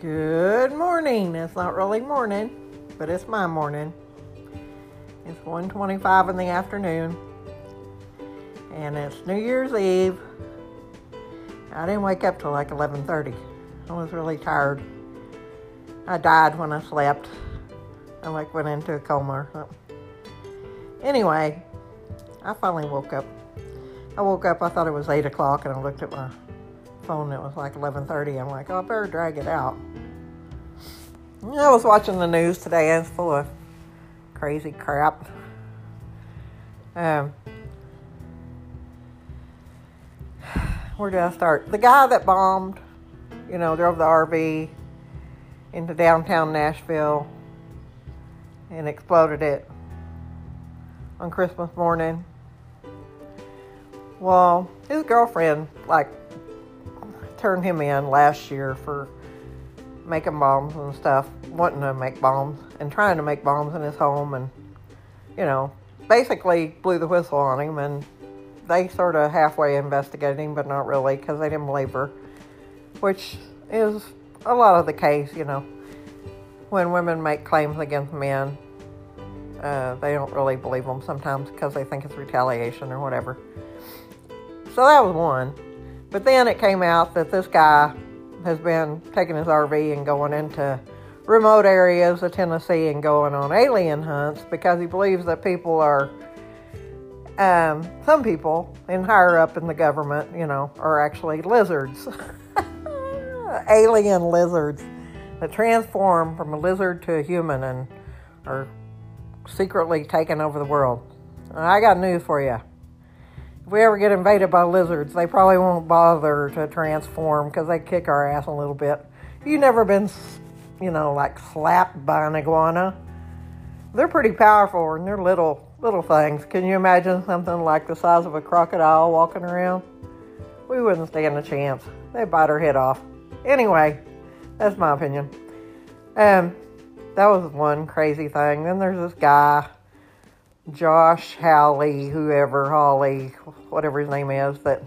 Good morning. It's not really morning, but it's my morning. It's 1:25 in the afternoon. And it's New Year's Eve. I didn't wake up till like 11:30. I was really tired. I died when I slept. I like went into a coma or something. Anyway, I finally woke up. I woke up, I thought it was 8 o'clock, and I looked at my phone, it was like 11.30. I'm like, oh, I better drag it out. I was watching the news today, and it's full of crazy crap. Um, where did I start? The guy that bombed, you know, drove the RV into downtown Nashville and exploded it on Christmas morning. Well, his girlfriend, like, turned him in last year for making bombs and stuff, wanting to make bombs and trying to make bombs in his home and, you know, basically blew the whistle on him and they sort of halfway investigated him, but not really because they didn't believe her, which is a lot of the case, you know. When women make claims against men, uh, they don't really believe them sometimes because they think it's retaliation or whatever. So that was one. But then it came out that this guy has been taking his RV and going into remote areas of Tennessee and going on alien hunts because he believes that people are, um, some people in higher up in the government, you know, are actually lizards, alien lizards that transform from a lizard to a human and are secretly taking over the world. I got news for you. If we ever get invaded by lizards, they probably won't bother to transform because they kick our ass a little bit. You never been, you know, like slapped by an iguana? They're pretty powerful and they're little little things. Can you imagine something like the size of a crocodile walking around? We wouldn't stand a chance. They'd bite our head off. Anyway, that's my opinion. Um, that was one crazy thing. Then there's this guy, Josh Hawley, whoever, Hawley, whatever his name is, that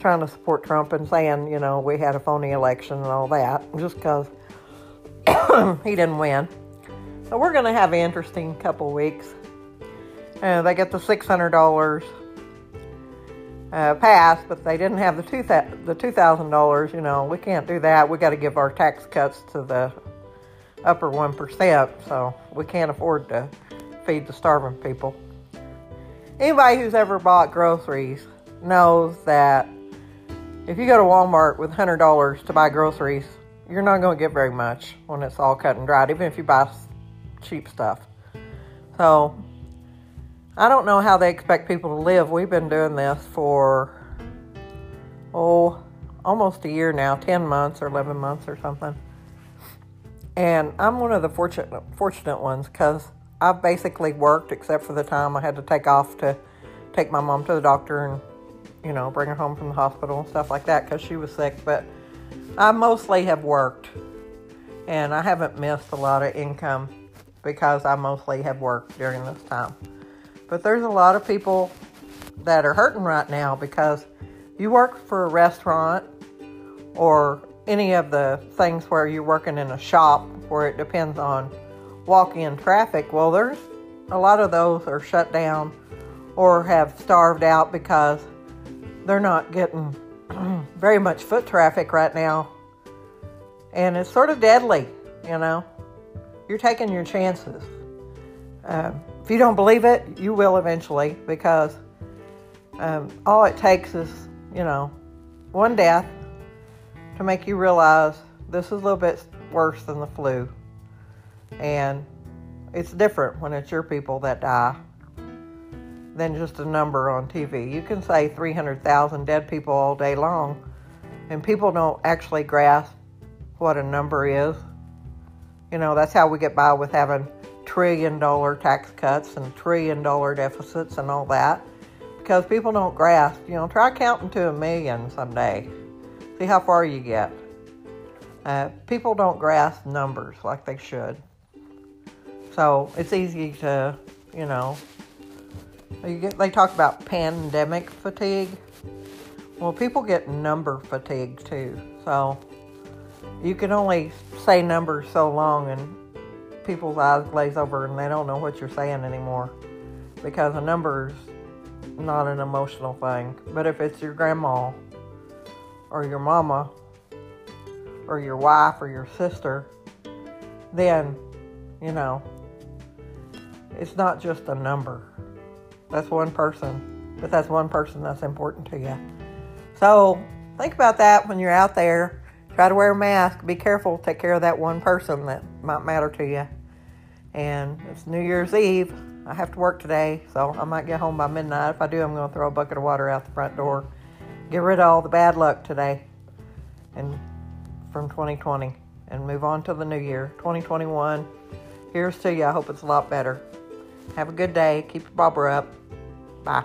trying to support Trump and saying, you know, we had a phony election and all that, just because he didn't win. So we're going to have an interesting couple weeks. Uh, they get the $600 uh, pass, but they didn't have the two the $2,000. You know, we can't do that. We got to give our tax cuts to the upper 1%, so we can't afford to feed the starving people. Anybody who's ever bought groceries knows that if you go to Walmart with $100 to buy groceries, you're not going to get very much when it's all cut and dried, even if you buy cheap stuff. So, I don't know how they expect people to live. We've been doing this for, oh, almost a year now 10 months or 11 months or something. And I'm one of the fortunate fortunate ones because I've basically worked except for the time I had to take off to take my mom to the doctor and you know bring her home from the hospital and stuff like that because she was sick. But I mostly have worked, and I haven't missed a lot of income because I mostly have worked during this time. But there's a lot of people that are hurting right now because you work for a restaurant or any of the things where you're working in a shop where it depends on walk-in traffic, well, there's a lot of those are shut down or have starved out because they're not getting very much foot traffic right now. And it's sort of deadly, you know. You're taking your chances. Um, if you don't believe it, you will eventually because um, all it takes is, you know, one death to make you realize this is a little bit worse than the flu. And it's different when it's your people that die than just a number on TV. You can say 300,000 dead people all day long, and people don't actually grasp what a number is. You know, that's how we get by with having trillion dollar tax cuts and trillion dollar deficits and all that. Because people don't grasp, you know, try counting to a million someday. See how far you get. Uh, people don't grasp numbers like they should. So it's easy to, you know, get, they talk about pandemic fatigue. Well, people get number fatigue too. So you can only say numbers so long and people's eyes glaze over and they don't know what you're saying anymore because a number's not an emotional thing. But if it's your grandma or your mama or your wife or your sister, then, you know, it's not just a number. That's one person, but that's one person that's important to you. So think about that when you're out there. Try to wear a mask. Be careful. Take care of that one person that might matter to you. And it's New Year's Eve. I have to work today, so I might get home by midnight. If I do, I'm going to throw a bucket of water out the front door. Get rid of all the bad luck today and from 2020 and move on to the new year, 2021. Here's to you. I hope it's a lot better. Have a good day. Keep your bobber up. Bye.